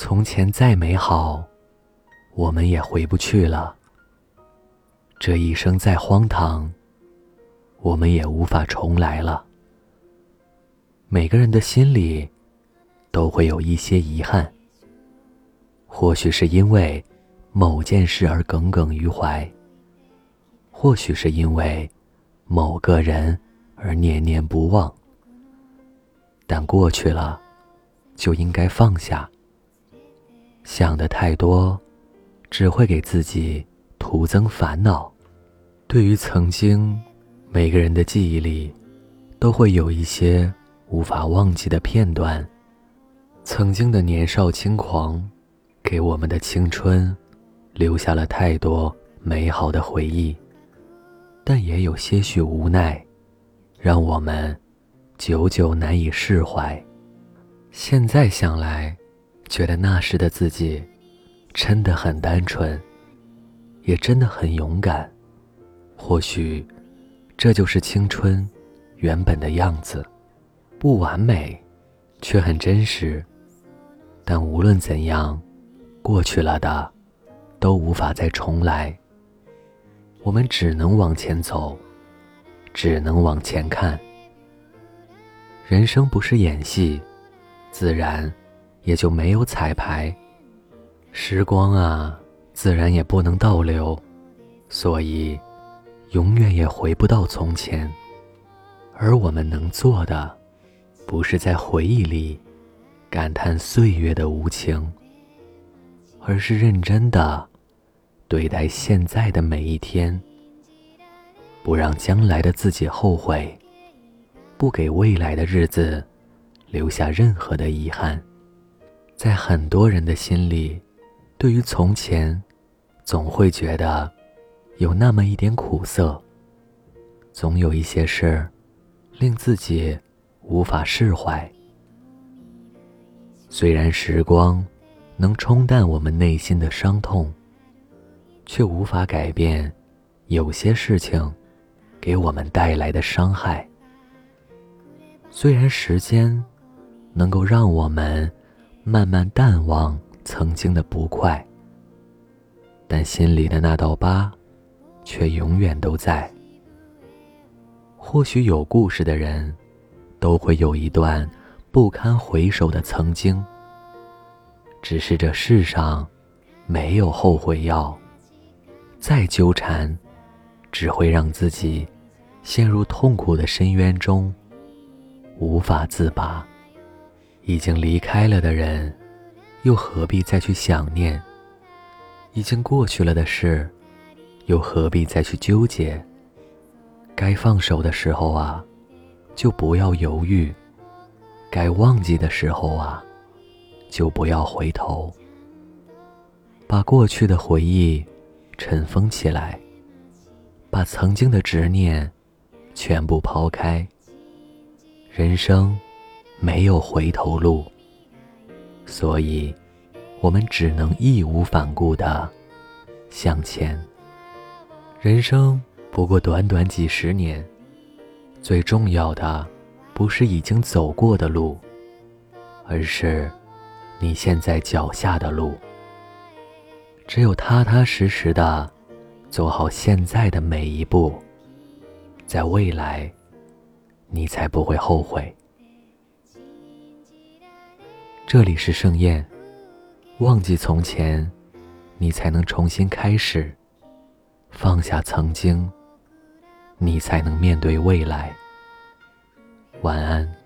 从前再美好，我们也回不去了。这一生再荒唐，我们也无法重来了。每个人的心里都会有一些遗憾，或许是因为某件事而耿耿于怀，或许是因为某个人而念念不忘。但过去了，就应该放下。想的太多，只会给自己徒增烦恼。对于曾经，每个人的记忆里，都会有一些无法忘记的片段。曾经的年少轻狂，给我们的青春留下了太多美好的回忆，但也有些许无奈，让我们久久难以释怀。现在想来。觉得那时的自己，真的很单纯，也真的很勇敢。或许，这就是青春原本的样子，不完美，却很真实。但无论怎样，过去了的，都无法再重来。我们只能往前走，只能往前看。人生不是演戏，自然。也就没有彩排，时光啊，自然也不能倒流，所以，永远也回不到从前。而我们能做的，不是在回忆里感叹岁月的无情，而是认真的对待现在的每一天，不让将来的自己后悔，不给未来的日子留下任何的遗憾。在很多人的心里，对于从前，总会觉得有那么一点苦涩。总有一些事，令自己无法释怀。虽然时光能冲淡我们内心的伤痛，却无法改变有些事情给我们带来的伤害。虽然时间能够让我们。慢慢淡忘曾经的不快，但心里的那道疤，却永远都在。或许有故事的人，都会有一段不堪回首的曾经。只是这世上，没有后悔药，再纠缠，只会让自己陷入痛苦的深渊中，无法自拔。已经离开了的人，又何必再去想念？已经过去了的事，又何必再去纠结？该放手的时候啊，就不要犹豫；该忘记的时候啊，就不要回头。把过去的回忆尘封起来，把曾经的执念全部抛开。人生。没有回头路，所以，我们只能义无反顾的向前。人生不过短短几十年，最重要的不是已经走过的路，而是你现在脚下的路。只有踏踏实实的走好现在的每一步，在未来，你才不会后悔。这里是盛宴，忘记从前，你才能重新开始；放下曾经，你才能面对未来。晚安。